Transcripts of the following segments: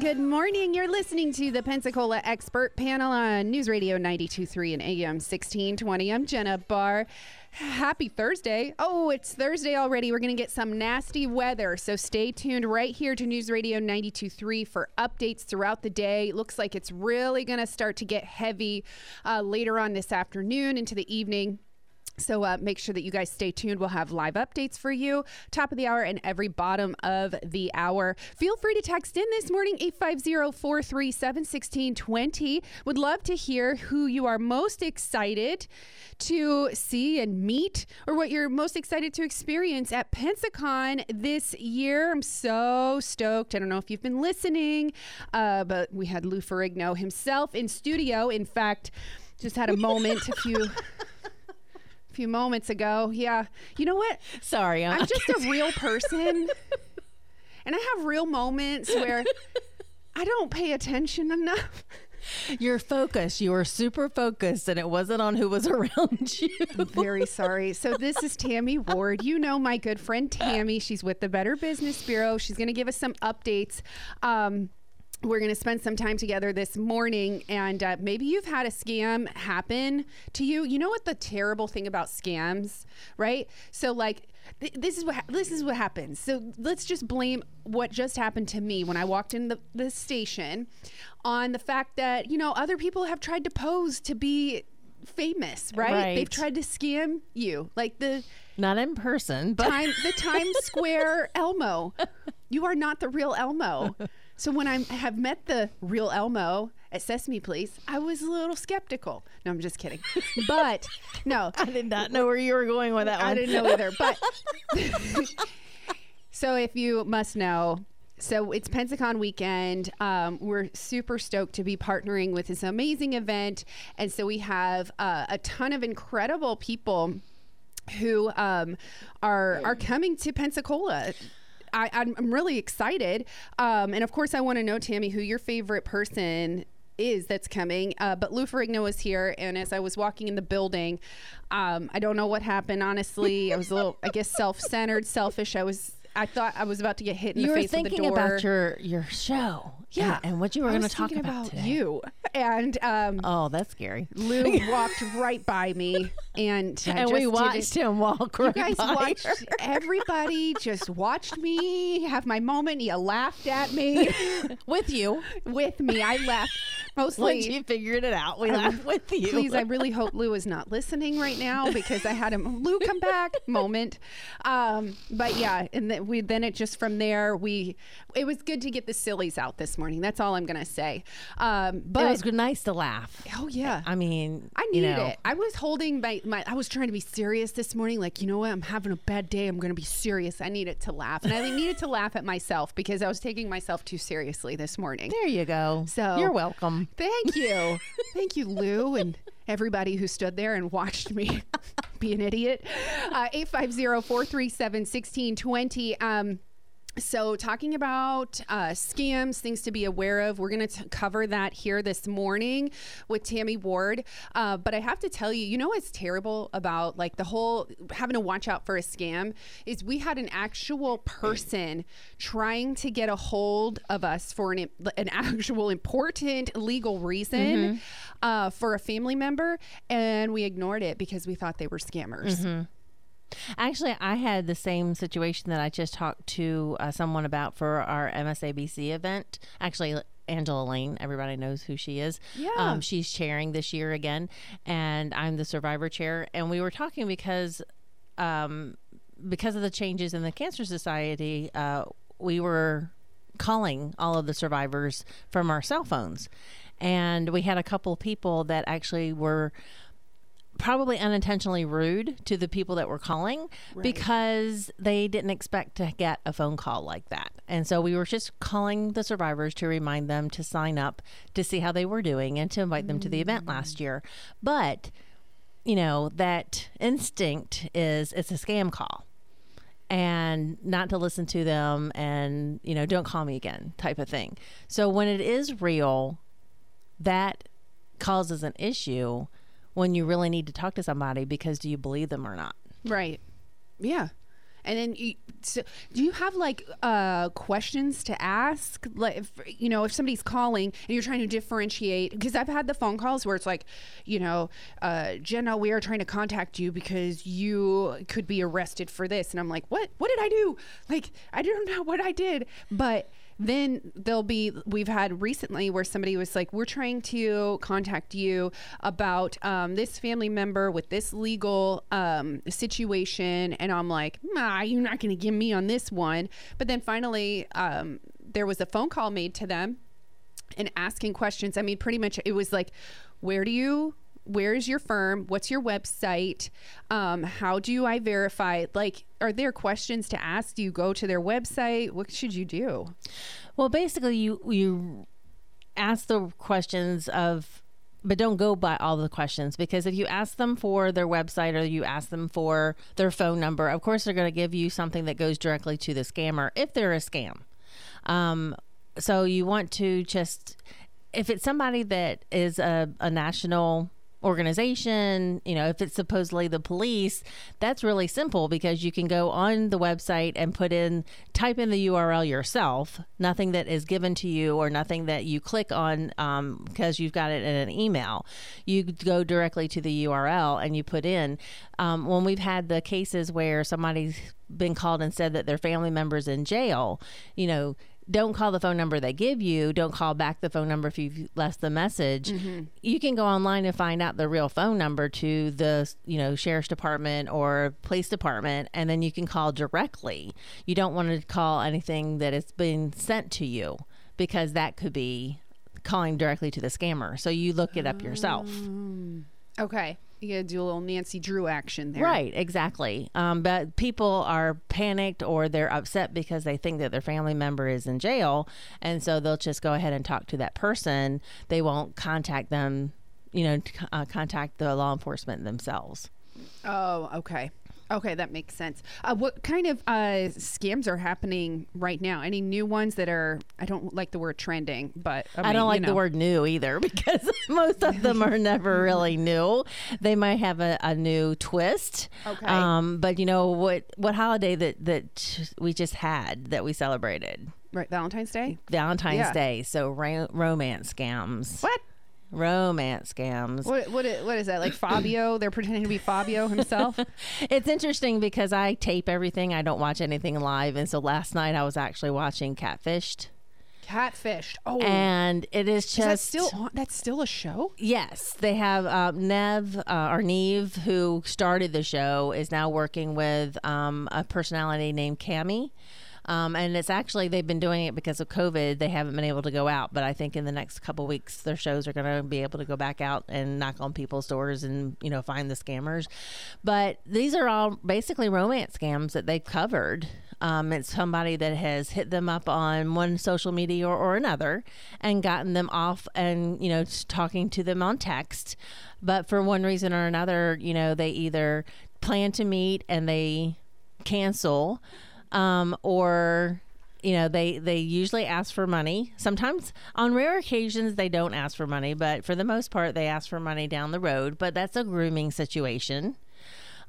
Good morning. You're listening to the Pensacola Expert Panel on News Radio 92.3 and AM 1620. I'm Jenna Barr. Happy Thursday. Oh, it's Thursday already. We're going to get some nasty weather. So stay tuned right here to News Radio 92.3 for updates throughout the day. It looks like it's really going to start to get heavy uh, later on this afternoon into the evening. So uh, make sure that you guys stay tuned. We'll have live updates for you, top of the hour and every bottom of the hour. Feel free to text in this morning, 850-437-1620. Would love to hear who you are most excited to see and meet or what you're most excited to experience at Pensacon this year. I'm so stoked. I don't know if you've been listening, uh, but we had Lou Ferrigno himself in studio. In fact, just had a moment a few few moments ago. Yeah. You know what? Sorry, I'm, I'm just a real person. and I have real moments where I don't pay attention enough. You're focused. You were super focused, and it wasn't on who was around you. I'm very sorry. So, this is Tammy Ward. You know my good friend Tammy. She's with the Better Business Bureau. She's going to give us some updates. Um, we're going to spend some time together this morning and uh, maybe you've had a scam happen to you. You know what the terrible thing about scams right? So like th- this is what ha- this is what happens. So let's just blame what just happened to me when i walked in the, the station on the fact that you know other people have tried to pose to be famous right, Right. they've tried to scam you. Like the Not in person, but time the Times Square Elmo. You are not the real Elmo. So when I have met the real Elmo at Sesame Place, I was a little skeptical. No, I'm just kidding. But no, I did not know where you were going with that one. I didn't know either. But so if you must know. So it's Pensacon weekend. Um, we're super stoked to be partnering with this amazing event, and so we have uh, a ton of incredible people who um, are are coming to Pensacola. I, I'm, I'm really excited, um, and of course, I want to know Tammy who your favorite person is that's coming. Uh, but Lou Ferrigno was here, and as I was walking in the building, um, I don't know what happened. Honestly, I was a little, I guess, self-centered, selfish. I was. I thought I was about to get hit in you the were face with the thinking door. about your your show, yeah, and, and what you were going to talk thinking about, today. you. And um, Oh, that's scary. Lou walked right by me, and I and we watched him walk You guys watched. her. Everybody just watched me have my moment. You laughed at me with you. with me. I laughed mostly. Once you figured it out, we Um, laughed with you. Please, I really hope Lou is not listening right now because I had him Lou come back moment. Um, but yeah, and then we then it just from there we it was good to get the sillies out this morning. That's all I'm gonna say. Um, but it was nice to laugh. oh yeah, I mean, I you needed know, it. I was holding my, my. I was trying to be serious this morning. Like, you know what? I'm having a bad day. I'm going to be serious. I needed to laugh, and I needed to laugh at myself because I was taking myself too seriously this morning. There you go. So- you're welcome. Thank you, thank you, Lou, and everybody who stood there and watched me be an idiot. Uh, Eight five zero four three seven sixteen twenty. Um. So, talking about uh, scams, things to be aware of, we're going to cover that here this morning with Tammy Ward. Uh, but I have to tell you, you know what's terrible about like the whole having to watch out for a scam is we had an actual person trying to get a hold of us for an, an actual important legal reason uh, for a family member, and we ignored it because we thought they were scammers. Actually, I had the same situation that I just talked to uh, someone about for our MSABC event. Actually, Angela Lane, everybody knows who she is. Yeah. Um, she's chairing this year again, and I'm the survivor chair. And we were talking because, um, because of the changes in the Cancer Society, uh, we were calling all of the survivors from our cell phones. And we had a couple people that actually were probably unintentionally rude to the people that were calling because they didn't expect to get a phone call like that. And so we were just calling the survivors to remind them to sign up to see how they were doing and to invite them to the event mm. last year. But, you know, that instinct is it's a scam call and not to listen to them and, you know, don't call me again type of thing. So when it is real, that causes an issue when you really need to talk to somebody because do you believe them or not? Right. Yeah. And then, you, so do you have like uh, questions to ask? Like, if, you know, if somebody's calling and you're trying to differentiate, because I've had the phone calls where it's like, you know, uh, Jenna, we are trying to contact you because you could be arrested for this, and I'm like, what? What did I do? Like, I don't know what I did, but then there'll be we've had recently where somebody was like we're trying to contact you about um, this family member with this legal um, situation. And i'm like nah, you're not going to give me on this one. But then finally um, there was a phone call made to them and asking questions. I mean pretty much it was like where do you where is your firm? What's your website? Um, how do i verify? Like are there questions to ask? Do you go to their website? What should you do? Well, basically, you you ask the questions of, but don't go by all the questions because if you ask them for their website or you ask them for their phone number, of course they're going to give you something that goes directly to the scammer if they're a scam. Um, so you want to just, if it's somebody that is a, a national organization, you know, if it's supposedly the police, that's really simple because you can go on the website and put in, type in the URL yourself, nothing that is given to you or nothing that you click on um, because you've got it in an email. You go directly to the URL and you put in. Um, when we've had the cases where somebody's been called and said that their family member's in jail, you know, don't call the phone number they give you. Don't call back the phone number if you've left the message. Mm-hmm. You can go online and find out the real phone number to the you know sheriff's department or police department, and then you can call directly. You don't want to call anything that has been sent to you because that could be calling directly to the scammer. So you look it up yourself. Oh. okay you gotta do a little nancy drew action there Right, exactly. Um, but people are panicked or they're upset because they think that their family member is in jail. And so they'll just go ahead and talk to that person. They won't contact them, you know, uh, contact the law enforcement themselves. oh okay okay that makes sense uh, what kind of uh, scams are happening right now any new ones that are i don't like the word trending but i, I, don't you like know. the word new either because most of them are never really new. They might have a, a new twist. Okay. Um, but you know what? What holiday that that we just had that we celebrated? right valentine's day Valentine's Yeah. Day. So ro- romance scams. what Romance scams. what what is, what is that like fabio? They're pretending to be fabio himself? It's interesting because I tape everything. I don't watch anything live, and so last night I was actually watching Catfished, catfished. Oh. And it is is just that still on? That's still a show? Yes, they have um, Nev uh, or Neve, who started the show, is now working with um, a personality named Kamie. Um, and it's actually they've been doing it because of COVID. They haven't been able to go out, but I think in the next couple weeks, their shows are going to be able to go back out and knock on people's doors and you know find the scammers. But these are all basically romance scams that they've covered. Um, it's somebody that has hit them up on one social media or, or another and gotten them off and, you know, talking to them on text. But for one reason or another, you know, they either plan to meet and they cancel um, or you know they they usually ask for money sometimes on rare occasions they don't ask for money but for the most part they ask for money down the road but that's a grooming situation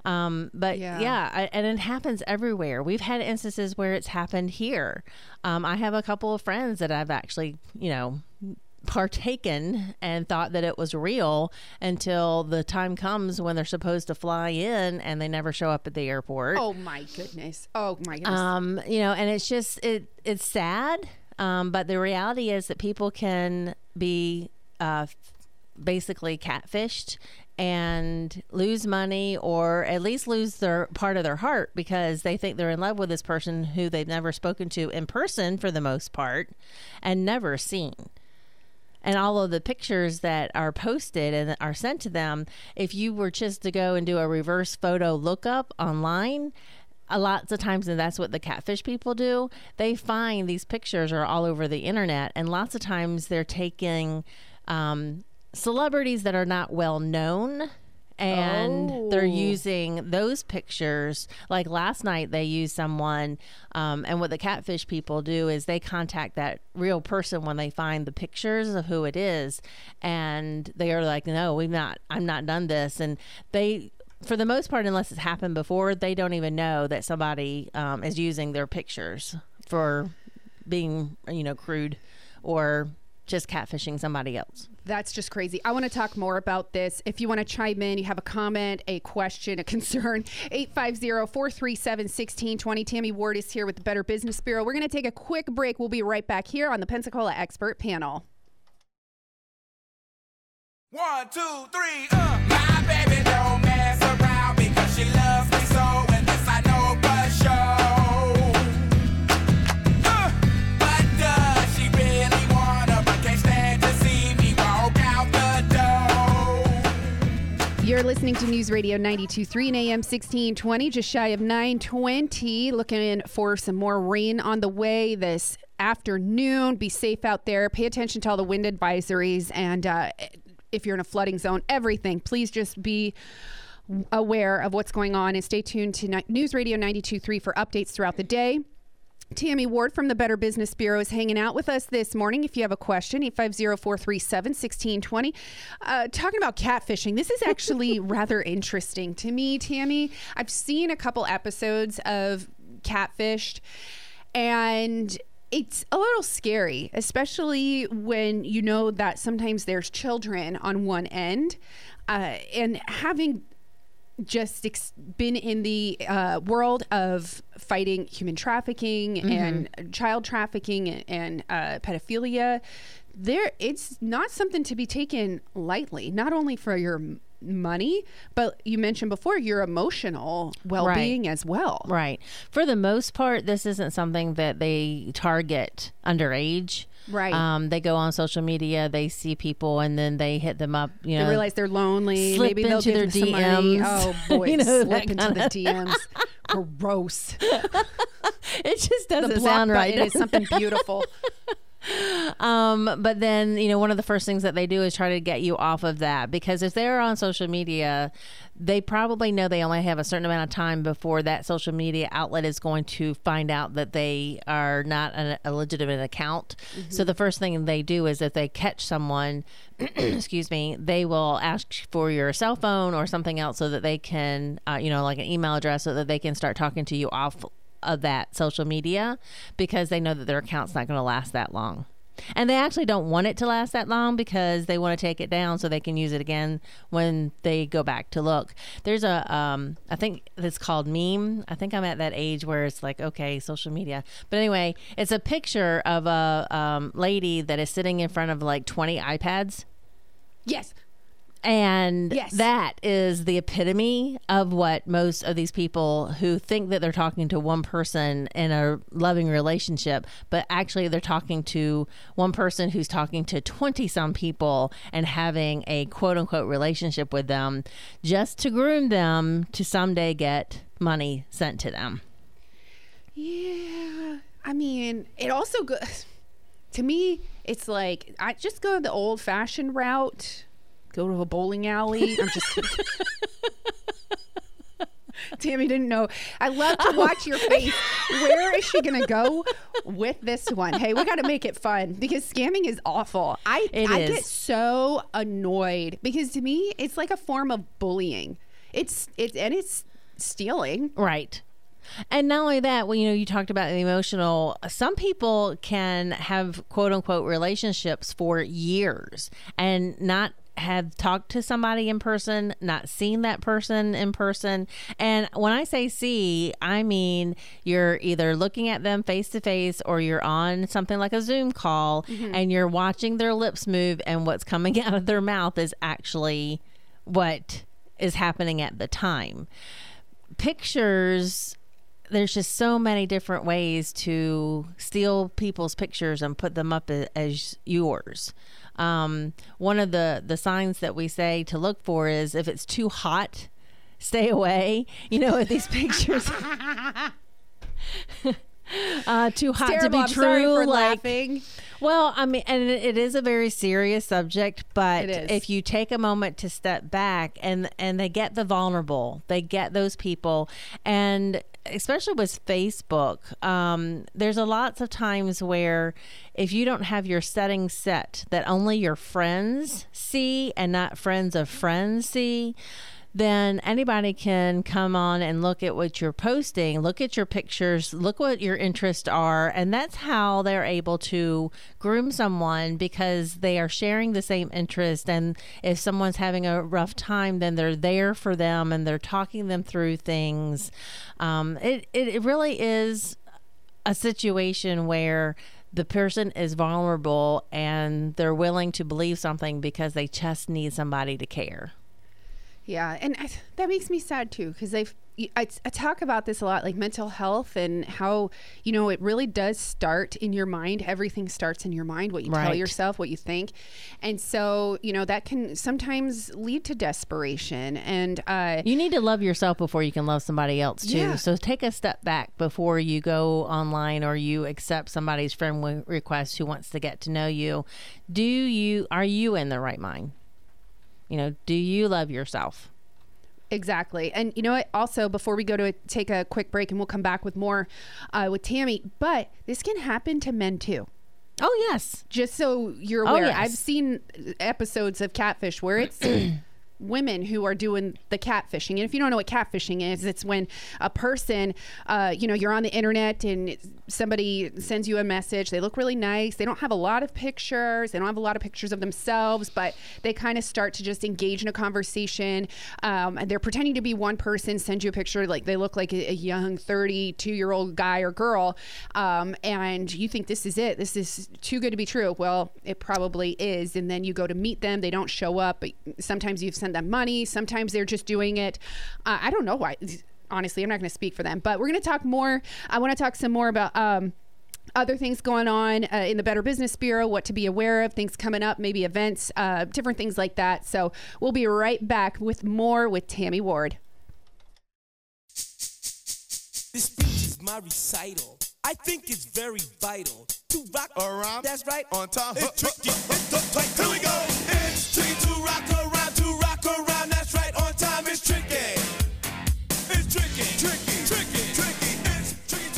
um, but Yeah. yeah, I, and it happens everywhere. We've had instances where it's happened here. Um, I have a couple of friends that I've actually, you know, partaken and thought that it was real until the time comes when they're supposed to fly in and they never show up at the airport. oh my goodness oh my goodness Um, you know, and it's just it it's sad. Um, but the reality is that people can be uh, basically catfished and lose money or at least lose their part of their heart because they think they're in love with this person who they've never spoken to in person for the most part and never seen. And all of the pictures that are posted and are sent to them, if you were just to go and do a reverse photo lookup online, a lots of times, and that's what the catfish people do, they find these pictures are all over the internet, and lots of times they're taking um, celebrities that are not well known. And they're Oh. using those pictures. Like last night, they used someone, um, and what the catfish people do is they contact that real person when they find the pictures of who it is, and they are like, "No, we've not. I'm not done this." And they for the most part, unless it's happened before, they don't even know that somebody um, is using their pictures for being, you know, crude or just catfishing somebody else. That's just crazy. I want to talk more about this. If you want to chime in, you have a comment, a question, a concern, 850 437 1620. Tammy Ward is here with the Better Business Bureau. We're going to take a quick break. We'll be right back here on the Pensacola Expert Panel. One, two, three, uh. You're listening to News Radio 92.3 and AM 1620, just shy of 920. Looking for some more rain on the way this afternoon. Be safe out there. Pay attention to all the wind advisories. And uh, if you're in a flooding zone, everything, please just be aware of what's going on and stay tuned to News Radio 92.3 for updates throughout the day. Tammy Ward from the Better Business Bureau is hanging out with us this morning. If you have a question, 850-437-1620. Uh, talking about catfishing, this is actually rather interesting to me, Tammy. I've seen a couple episodes of Catfished, and it's a little scary, especially when you know that sometimes there's children on one end. Uh, and having just ex- been in the uh, world of fighting human trafficking and child trafficking and, and uh, pedophilia, there it's not something to be taken lightly. Not only for your money, but you mentioned before your emotional well-being as well. Right. For the most part, this isn't something that they target underage. Right. Um, they go on social media, they see people, and then they hit them up. You know, They realize they're lonely. slip Maybe they'll into their. DMs. Oh boy, You know, slip into the DMs. Gross. it just doesn't sound right. It is something beautiful. Um, but then, you know, one of the first things that they do is try to get you off of that because if they're on social media, they probably know they only have a certain amount of time before that social media outlet is going to find out that they are not a, a legitimate account. So the first thing they do is if they catch someone, excuse me, they will ask for your cell phone or something else so that they can, uh, you know, like an email address so that they can start talking to you off of that social media because they know that their account's not going to last that long. And they actually don't want it to last that long because they want to take it down so they can use it again when they go back to look. There's a, um, I think it's called meme. I think I'm at that age where it's like, okay, social media. But anyway, it's a picture of a um, lady that is sitting in front of like 20 iPads. yes. And Yes. that is the epitome of what most of these people who think that they're talking to one person in a loving relationship, but actually they're talking to one person who's talking to 20 some people and having a quote unquote relationship with them just to groom them to someday get money sent to them. Yeah. I mean, it also go to me, it's like I just go the old fashioned route. Go to a bowling alley. I'm just kidding. Tammy didn't know. I love to watch your oh. face. Where is she going to go with this one? Hey, we got to make it fun because scamming is awful. I It I is. get so annoyed because to me it's like a form of bullying. It's it's and it's stealing. Right. And not only that, well, you know, you talked about the emotional. Some people can have quote unquote relationships for years and not have talked to somebody in person, not seen that person in person. And when I say see, I mean you're either looking at them face to face or you're on something like a Zoom call mm-hmm. and you're watching their lips move and what's coming out of their mouth is actually what is happening at the time. Pictures there's just so many different ways to steal people's pictures and put them up a- as yours um, one of the the signs that we say to look for is if it's too hot stay away. You know with these pictures uh, too hot to be I'm true like laughing. well, I mean, and it it is a very serious subject, but if you take a moment to step back and and they get the vulnerable, they get those people, and especially with Facebook, um, there's a lots of times where if you don't have your settings set that only your friends see and not friends of friends see. Then anybody can come on and look at what you're posting, look at your pictures, look what your interests are, and that's how they're able to groom someone because they are sharing the same interest. And if someone's having a rough time, then they're there for them and they're talking them through things. Um, it, it it really is a situation where the person is vulnerable and they're willing to believe something because they just need somebody to care. Yeah, and I, that makes me sad too because I've I, I talk about this a lot, like mental health and how you know it really does start in your mind. Everything starts in your mind. What you tell yourself, what you think, and so you know that can sometimes lead to desperation. And uh, You need to love yourself before you can love somebody else too. Yeah. So take a step back before you go online or you accept somebody's friend request who wants to get to know you. Do you are you in the right mind? You know, do you love yourself? Exactly. And you know what? Also, before we go to take a quick break, and we'll come back with more uh, with Tammy, but this can happen to men too. Oh yes. Just so you're Oh, aware, yes. I've seen episodes of Catfish where it's women who are doing the catfishing. And if you don't know what catfishing is, it's when a person, uh, you know, you're on the internet and somebody sends you a message. They look really nice. They don't have a lot of pictures. They don't have a lot of pictures of themselves, but they kind of start to just engage in a conversation. Um, and they're pretending to be one person, send you a picture like they look like a, a young 32 year old guy or girl. Um, and you think this is it. This is too good to be true. Well, it probably is. And then you go to meet them. They don't show up. But sometimes you've sent them money. Sometimes they're just doing it. Uh, I don't know why. Honestly, I'm not going to speak for them. But we're going to talk more. I want to talk some more about. Um, other things going on uh, in the Better Business Bureau, what to be aware of, things coming up, maybe events, uh, different things like that. So we'll be right back with more with Tammy Ward. This speech is my recital. I think it's very vital to rock Around. That's right. On time. It's tricky. It's the tight. Here we go.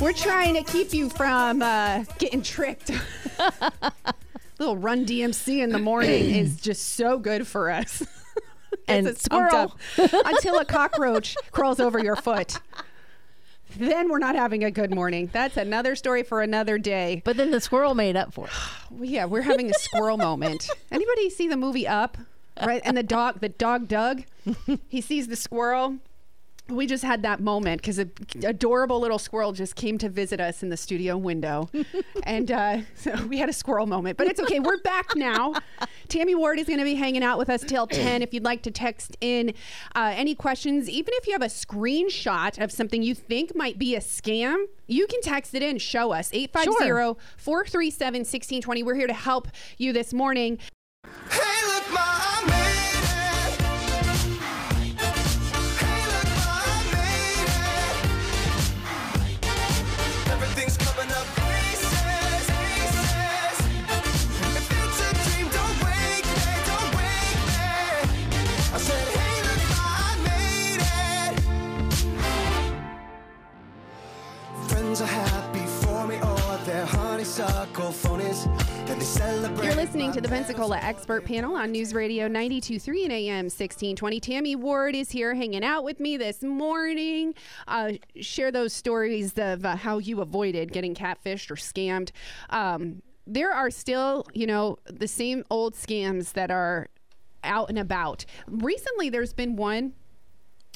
We're trying to keep you from uh, getting tricked. Little Run DMC in the morning is just so good for us. And us squirrel. until a cockroach crawls over your foot. Then we're not having a good morning. That's another story for another day. But then the squirrel made up for it. Yeah, we're having a squirrel moment. Anybody see the movie Up? Right, and the dog, the dog Doug, he sees the squirrel. We just had that moment because an adorable little squirrel just came to visit us in the studio window, and uh, so we had a squirrel moment. But it's okay. We're back now. Tammy Ward is going to be hanging out with us till ten. If you'd like to text in uh, any questions, even if you have a screenshot of something you think might be a scam, you can text it in. Show us 850 437 1620. We're here to help you this morning. Hey, look, ma, Friends are happy for me, or their honeysuckle phonies, and they celebrate. You're listening to the Pensacola Expert Panel on News Radio 92.3 and AM 1620. Tammy Ward is here hanging out with me this morning. Uh, share those stories of uh, how you avoided getting catfished or scammed. Um, there are still, you know, the same old scams that are out and about. Recently, there's been one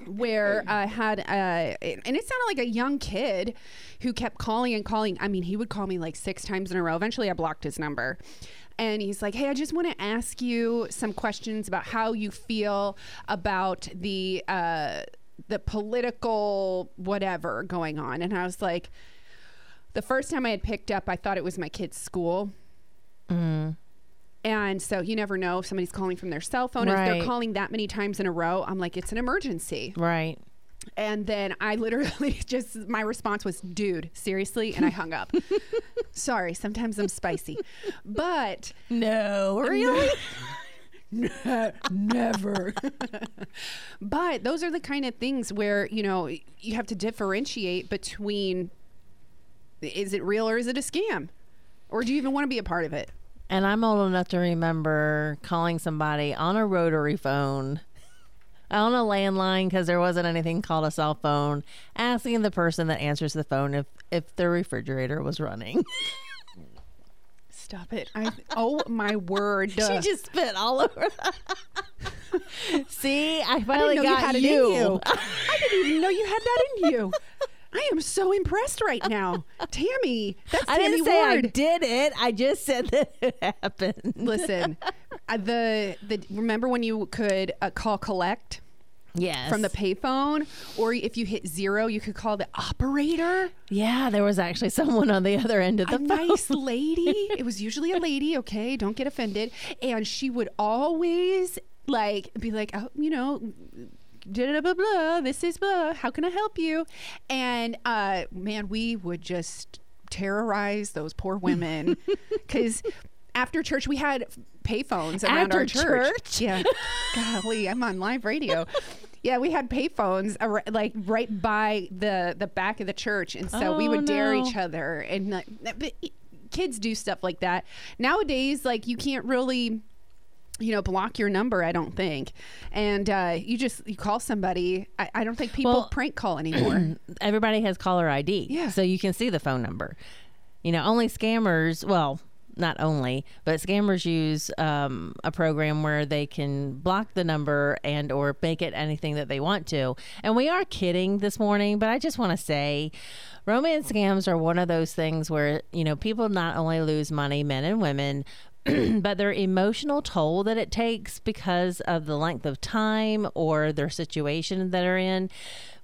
where I had uh and it sounded like a young kid who kept calling and calling. I mean, he would call me like six times in a row. Eventually I blocked his number. And he's like, "Hey, I just want to ask you some questions about how you feel about the uh the political whatever going on." And I was like, the first time I had picked up, I thought it was my kid's school. And so you never know if somebody's calling from their cell phone. If they're calling that many times in a row, I'm like, it's an emergency. Right. And then I literally just, my response was, dude, seriously? And I hung up. Sorry, sometimes I'm spicy. But No, really? never. but those are the kind of things where, you know, you have to differentiate between is it real or is it a scam? Or do you even want to be a part of it? And I'm old enough to remember calling somebody on a rotary phone on a landline because there wasn't anything called a cell phone, asking the person that answers the phone if if the refrigerator was running. Stop it. I oh my word. she just spit all over. See, I I finally didn't got you had you. it in you. I didn't even know you had that in you. I am so impressed right now. Tammy, that's I Tammy didn't say I did it. I just said that it happened. Listen, uh, the the remember when you could uh, call collect Yes. from the payphone, or if you hit zero, you could call the operator. yeah, there was actually someone on the other end of the phone. a phone. nice lady. It was usually a lady, okay? Don't get offended. And she would always like be like, oh, you know, blah, blah, blah, this is blah. How can I help you? And uh, man, we would just terrorize those poor women because after church we had payphones around After our church. church? Yeah, golly, I'm on live radio. Yeah, we had payphones ar- like right by the the back of the church, and so we Oh, would dare each other. And like, but kids do stuff like that nowadays. Like you can't really you know block your number i don't think and uh you just you call somebody i, I don't think people Well- prank call anymore Everybody has caller ID. Yeah. So you can see the phone number. You know, only scammers, well, not only, but scammers use um, a program where they can block the number and or make it anything that they want to. And we are kidding this morning, but I just want to say romance scams are one of those things where, you know, people not only lose money, men and women, but their emotional toll that it takes because of the length of time or their situation that they're in.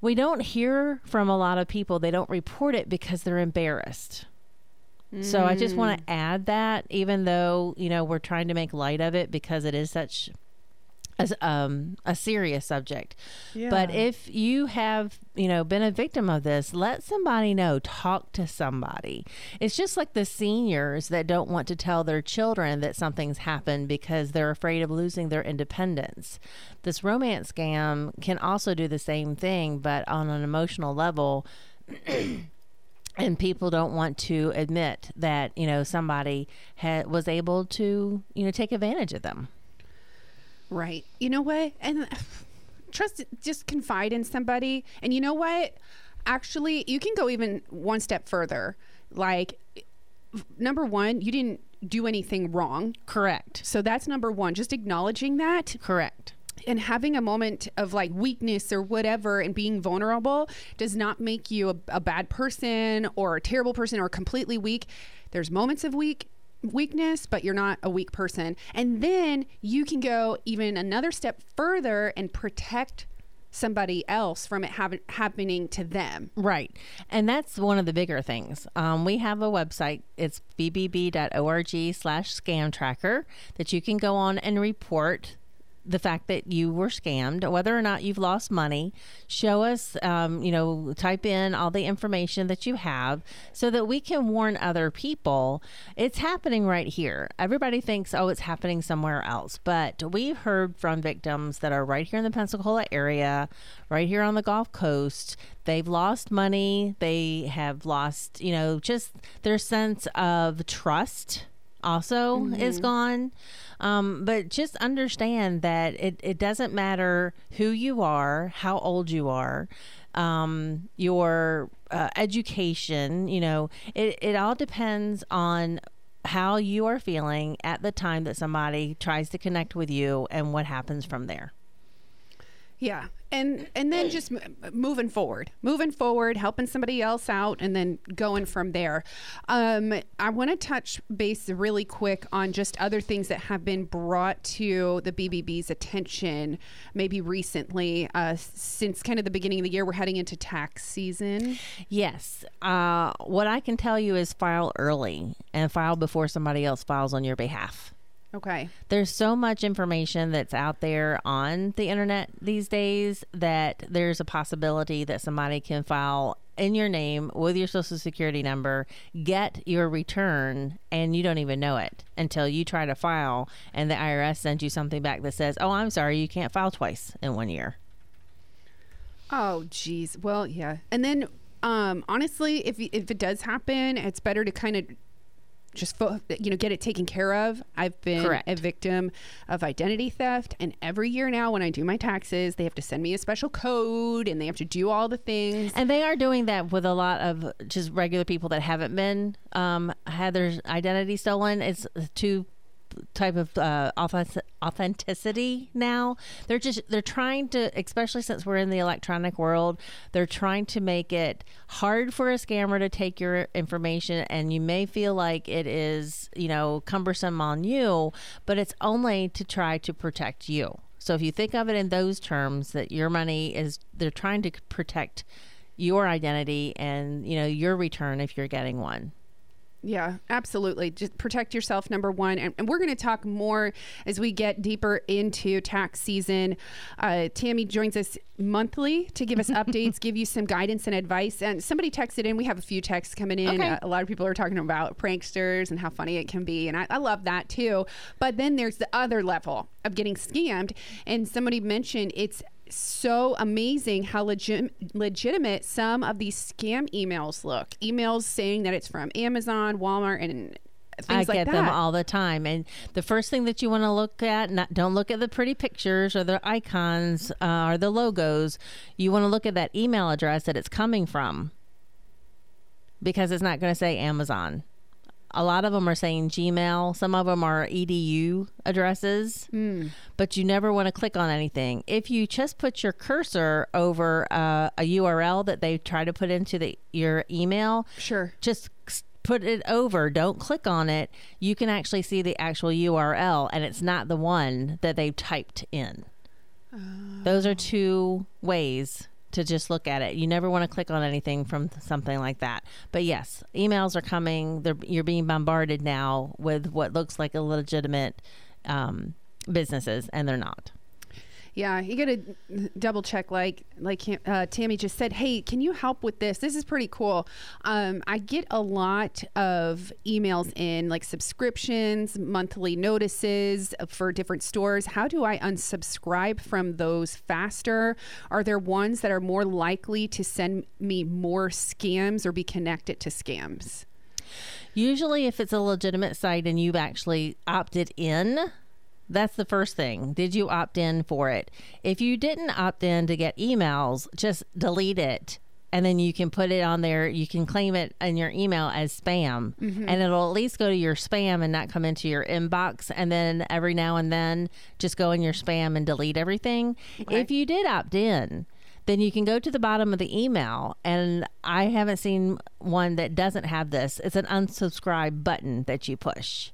We don't hear from a lot of people. They don't report it because they're embarrassed. So I just want to mm. add that, even though you know we're trying to make light of it because it is such a, um, a serious subject. But if you have you know been a victim of this, let somebody know. Talk to somebody. It's just like the seniors that don't want to tell their children that something's happened because they're afraid of losing their independence. This romance scam can also do the same thing, but on an emotional level and people don't want to admit that you know somebody ha- was able to you know take advantage of them Right. You know what? And trust, just confide in somebody. And you know what? Actually, you can go even one step further. Like, number one, you didn't do anything wrong. correct So that's number one. Just acknowledging that correct and having a moment of like weakness or whatever and being vulnerable does not make you a, a bad person or a terrible person or completely weak. There's moments of weak weakness, but you're not a weak person. And then you can go even another step further and protect somebody else from it hav- happening to them. right and that's one of the bigger things um, we have a website it's bbb.org slash scam tracker that you can go on and report the fact that you were scammed, whether or not you've lost money, show us, um, you know, type in all the information that you have so that we can warn other people. It's happening right here. Everybody thinks, oh, it's happening somewhere else. But we've heard from victims that are right here in the Pensacola area, right here on the Gulf Coast. They've lost money. They have lost, you know, just their sense of trust also is gone. Um, but just understand that it, it doesn't matter who you are, how old you are, um, your uh, education, you know, it, it all depends on how you are feeling at the time that somebody tries to connect with you and what happens from there. Yeah. And and then just m- moving forward, moving forward, helping somebody else out, and then going from there. Um, I want to touch base really quick on just other things that have been brought to the BBB's attention, maybe recently, uh, since kind of the beginning of the year. We're heading into tax season. Yes. Uh, what I can tell you is file early and file before somebody else files on your behalf. Okay. There's so much information that's out there on the internet these days that there's a possibility that somebody can file in your name with your social security number, get your return, and you don't even know it until you try to file and the IRS sends you something back that says, Oh, I'm sorry, you can't file twice in one year. Oh, geez. Well, yeah. And then, um, honestly, if if it does happen, it's better to kind of just fo- you know get it taken care of. I've been Correct. a victim of identity theft, and every year now when I do my taxes, they have to send me a special code, and they have to do all the things. And they are doing that with a lot of just regular people that haven't been um, had their identity stolen. It's two type of uh, authenticity now. They're just they're trying to, especially since we're in the electronic world, they're trying to make it hard for a scammer to take your information, and you may feel like it is you know cumbersome on you, but it's only to try to protect you. So if you think of it in those terms, that your money is they're trying to protect your identity and you know your return if you're getting one. Yeah, absolutely. Just protect yourself, number one. And, and we're going to talk more as we get deeper into tax season. Uh, Tammy joins us monthly to give us updates, give you some guidance and advice. And somebody texted in. We have a few texts coming in. Okay. Uh, a lot of people are talking about pranksters and how funny it can be. And I, I love that too. But then there's the other level of getting scammed. And somebody mentioned it's so amazing how legit, legitimate some of these scam emails look. Emails saying that it's from Amazon, Walmart, and things I like get that. them all the time, and the first thing that you want to look at, not don't look at the pretty pictures or the icons uh, or the logos. You want to look at that email address that it's coming from, because it's not going to say Amazon. A lot of them are saying Gmail. Some of them are edu addresses, but you never want to click on anything. If you just put your cursor over uh, a URL that they try to put into the your email, Sure. just put it over don't click on it you can actually see the actual url and it's not the one that they've typed in those are two ways to just look at it. You never want to click on anything from something like that. But yes emails are coming. They're, you're being bombarded now with what looks like a legitimate um, businesses and they're not Yeah, you got to double check. Like like uh, Tammy just said, hey, can you help with this? This is pretty cool. Um, I get a lot of emails in, like subscriptions, monthly notices for different stores. How do I unsubscribe from those faster? Are there ones that are more likely to send me more scams or be connected to scams? Usually, if it's a legitimate site and you've actually opted in, that's the first thing. Did you opt in for it? If you didn't opt in to get emails, just delete it. And then you can put it on there. You can claim it in your email as spam, mm-hmm. and it'll at least go to your spam and not come into your inbox. And then every now and then, just go in your spam and delete everything. If you did opt in, then you can go to the bottom of the email and i haven't seen one that doesn't have this it's an unsubscribe button that you push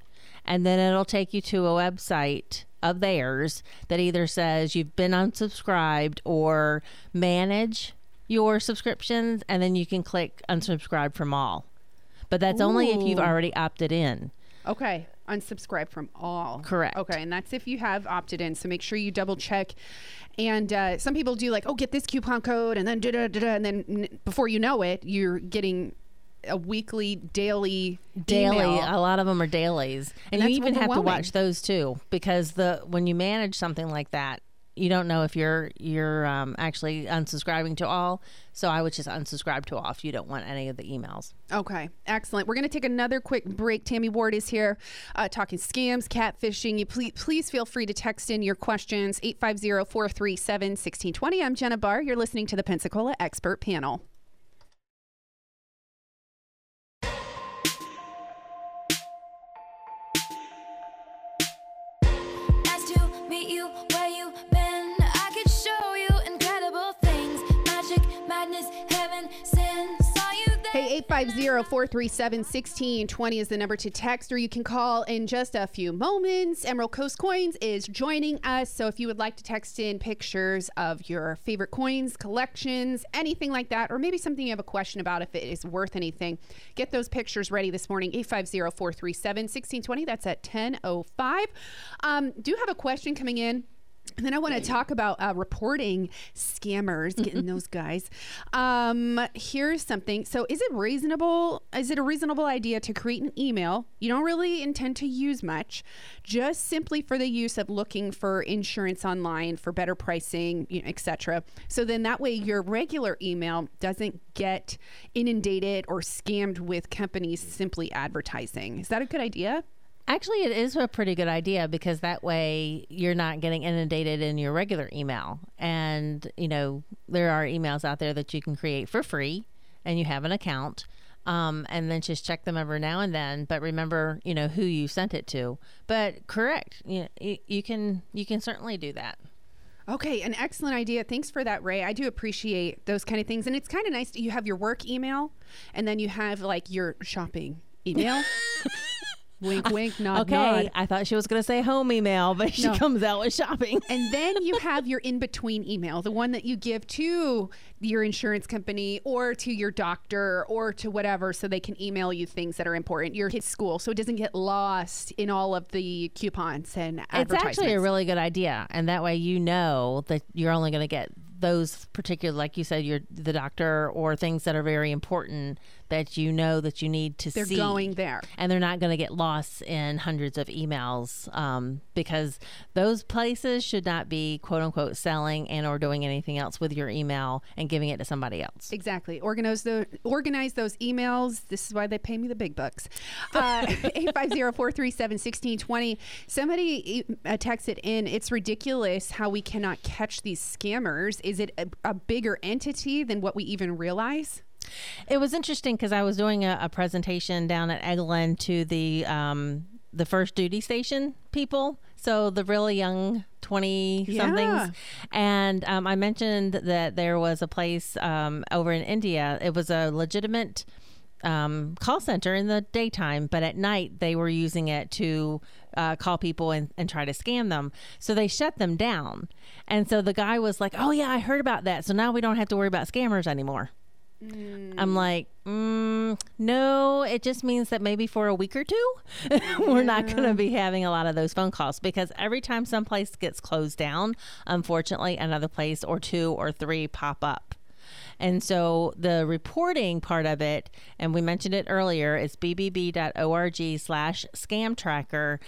and then it'll take you to a website of theirs that either says you've been unsubscribed or manage your subscriptions and then you can click unsubscribe from all but that's only if you've already opted in Okay. Unsubscribe from all. Correct. Okay. And that's if you have opted in. So make sure you double check. And uh, some people do like, oh, get this coupon code and then da da da da. And then n- before you know it, you're getting a weekly, daily, daily email. a lot of them are dailies and, And you even have to watch those too because the when you manage something like that you don't know if you're you're um, actually unsubscribing to all so i would just unsubscribe to all if you don't want any of the emails Okay, excellent. We're going to take another quick break. Tammy Ward is here uh, talking scams, catfishing. You please, please feel free to text in your questions 850 437 1620. I'm Jenna Barr. You're listening to the Pensacola Expert Panel. 850-437-1620 is the number to text, or you can call in just a few moments. Emerald Coast Coins is joining us. So if you would like to text in pictures of your favorite coins, collections, anything like that, or maybe something you have a question about if it is worth anything, get those pictures ready this morning. 850-437-1620. That's at 10.05. Um, do have a question coming in And then I want to talk about uh, reporting scammers, getting those guys. Um, here's something. So, is it reasonable? Is it a reasonable idea to create an email you don't really intend to use much, just simply for the use of looking for insurance online for better pricing, you know, etc. So then that way your regular email doesn't get inundated or scammed with companies simply advertising. Is that a good idea? Actually, it is a pretty good idea because that way you're not getting inundated in your regular email. And, you know, there are emails out there that you can create for free and you have an account. Um, and then just check them every now and then. But remember, you know, who you sent it to. But correct, you, know, you, you can you can certainly do that. Okay, an excellent idea. Thanks for that, Ray. I do appreciate those kind of things. And it's kind of nice that you have your work email and then you have like your shopping email. wink, wink, nod, Okay, nod. I thought she was going to say home email, but she No. comes out with shopping. And then you have your in between email, the one that you give to your insurance company or to your doctor or to whatever, so they can email you things that are important. Your kid's school, so it doesn't get lost in all of the coupons and It's actually a really good idea, and that way you know that you're only going to get those particular, like you said, you're the doctor or things that are very important that you know that you need to They're see. going there. and they're not going to get lost in hundreds of emails um, because those places should not be quote unquote selling and or doing anything else with your email and giving it to somebody else. Exactly. Organize the organize those emails. This is why they pay me the big bucks. Uh, Eight five zero four three seven sixteen twenty. Somebody uh, texted in. It's ridiculous how we cannot catch these scammers. Is it a, a bigger entity than what we even realize? It was interesting because I was doing a, a presentation down at Eglin to the um, the first duty station people, so the really young twenty Yeah. somethings, and um, I mentioned that there was a place um, over in India. It was a legitimate um, call center in the daytime, but at night they were using it to uh, call people and, and try to scam them. So they shut them down. And so the guy was like, "Oh yeah, I heard about that. So now we don't have to worry about scammers anymore." I'm like, mm, no, it just means that maybe for a week or two, we're not going to be having a lot of those phone calls because every time some place gets closed down, unfortunately, another place or two or three pop up. And so the reporting part of it, and we mentioned it earlier, is bbb.org slash scam tracker.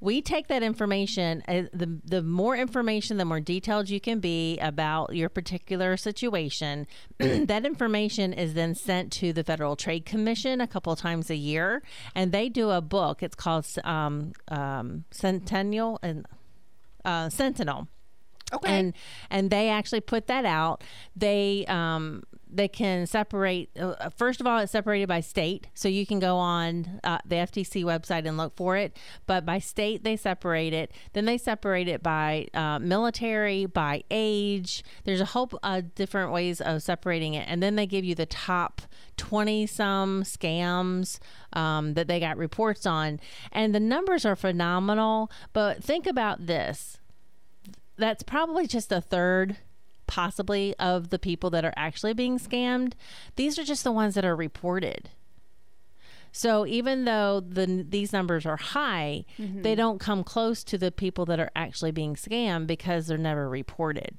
We take that information, uh, the, the more information, the more detailed you can be about your particular situation. that information is then sent to the Federal Trade Commission a couple times a year, and they do a book. It's called um, um, Centennial and uh, Sentinel Okay. and and they actually put that out. They um they can separate uh, first of all it's separated by state. So you can go on uh, the ftc website and look for it. But by state they separate it. Then they separate it by uh, military by age. There's a whole uh, different ways of separating it. And then they give you the top 20 some scams um, that they got reports on. And the numbers are phenomenal. But think about this that's probably just a third possibly of the people that are actually being scammed these are just the ones that are reported so even though the these numbers are high they don't come close to the people that are actually being scammed because they're never reported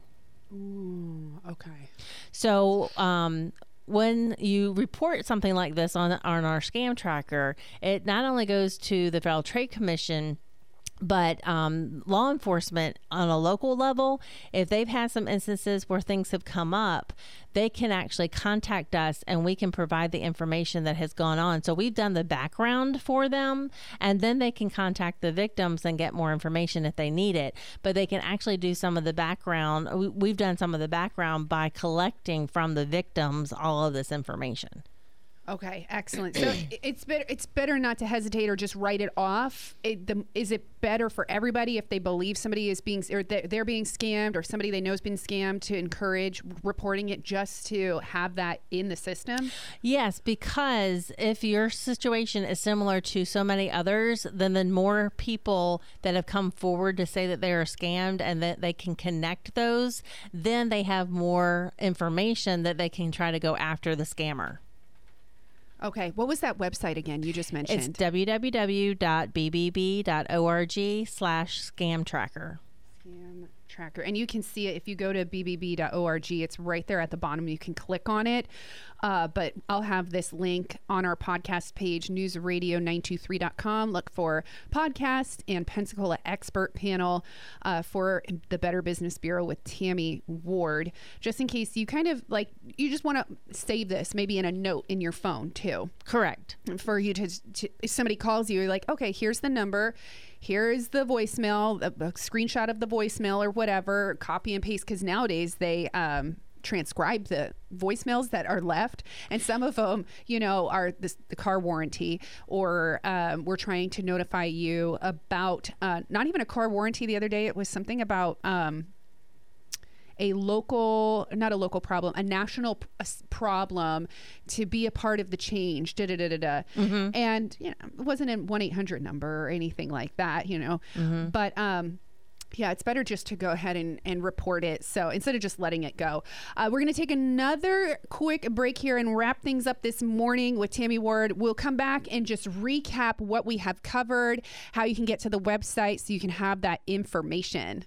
Ooh, okay. so um, when you report something like this on on our scam tracker, it not only goes to the Federal Trade Commission. But um, law enforcement on a local level, if they've had some instances where things have come up, they can actually contact us and we can provide the information that has gone on. So we've done the background for them, and then they can contact the victims and get more information if they need it. But they can actually do some of the background. we- We've done some of the background by collecting from the victims all of this information. Okay, excellent. So it's better. It's better not to hesitate or just write it off. It, the, is it better for everybody if they believe somebody is being or they're, they're being scammed or somebody they know is being scammed to encourage reporting it just to have that in the system? Yes, because if your situation is similar to so many others, then the more people that have come forward to say that they are scammed and that they can connect those, then they have more information that they can try to go after the scammer. Okay, what was that website again? You just mentioned? It's www.bbb.org slash scam tracker. Scam tracker. And you can see it. If you go to bbb.org it's right there at the bottom. You can click on it. Uh, but i'll have this link on our podcast page newsradio923.com look for podcast and pensacola expert panel uh, for the better business bureau with tammy ward. Just in case you kind of like you just want to save this maybe in a note in your phone too. Correct. for you to, to if somebody calls you, you're like, okay, here's the number, here's the voicemail, a, a screenshot of the voicemail or whatever, copy and paste. Because nowadays they um, transcribe the voicemails that are left, and some of them, you know, are this, the car warranty, or um, we're trying to notify you about uh, not even a car warranty. The other day, it was something about. Um, a local, not a local problem, a national p- a problem to be a part of the change. Da da da da da. And you know, it wasn't a one eight hundred number or anything like that. You know, but um. Yeah, it's better just to go ahead and, and report it. So instead of just letting it go, uh, we're going to take another quick break here and wrap things up this morning with Tammy Ward. We'll come back and just recap what we have covered, how you can get to the website so you can have that information.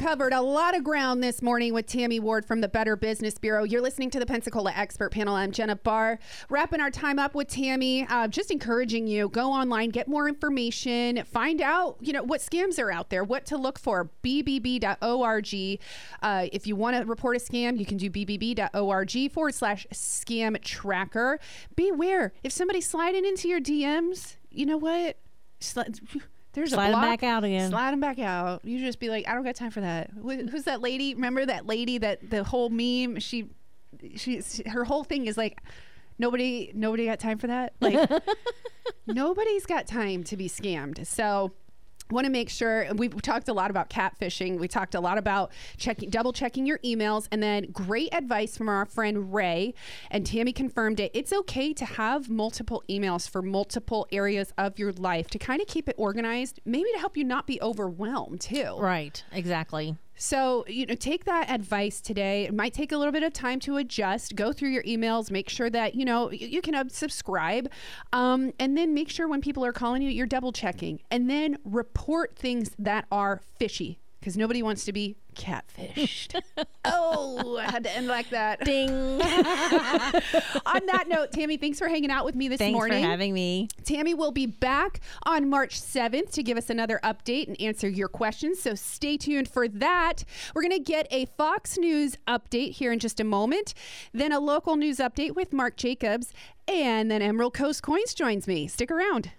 Covered a lot of ground this morning with Tammy Ward from the Better Business Bureau. You're listening to the Pensacola Expert Panel. I'm Jenna Barr. Wrapping our time up with Tammy, uh, just encouraging you go online, get more information, find out you know what scams are out there, what to look for. bbb.org. Uh, if you want to report a scam, you can do bbb.org forward slash scam tracker. Beware if somebody's sliding into your DMs. You know what? Sli- There's Slide a block. back out again. Slide them back out. You just be like, I don't got time for that. Who's that lady? Remember that lady that the whole meme? She, she, her whole thing is like, nobody, nobody got time for that. Like, nobody's got time to be scammed. So. Want to make sure we've talked a lot about catfishing. We talked a lot about checking, double checking your emails, and then great advice from our friend Ray. And Tammy confirmed it. It's okay to have multiple emails for multiple areas of your life to kind of keep it organized, maybe to help you not be overwhelmed too. Right. Exactly. So, you know, take that advice today. It might take a little bit of time to adjust. Go through your emails, make sure that, you know, you, you can unsubscribe. Um, and then make sure when people are calling you, you're double checking. And then report things that are fishy because nobody wants to be catfished. oh, I had to end like that. Ding. On that note, Tammy, thanks for hanging out with me this Thanks morning. Thanks for having me. Tammy will be back on March 7th to give us another update and answer your questions. So stay tuned for that. We're going to get a Fox News update here in just a moment, then a local news update with Mark Jacobs, and then Emerald Coast Coins joins me. Stick around.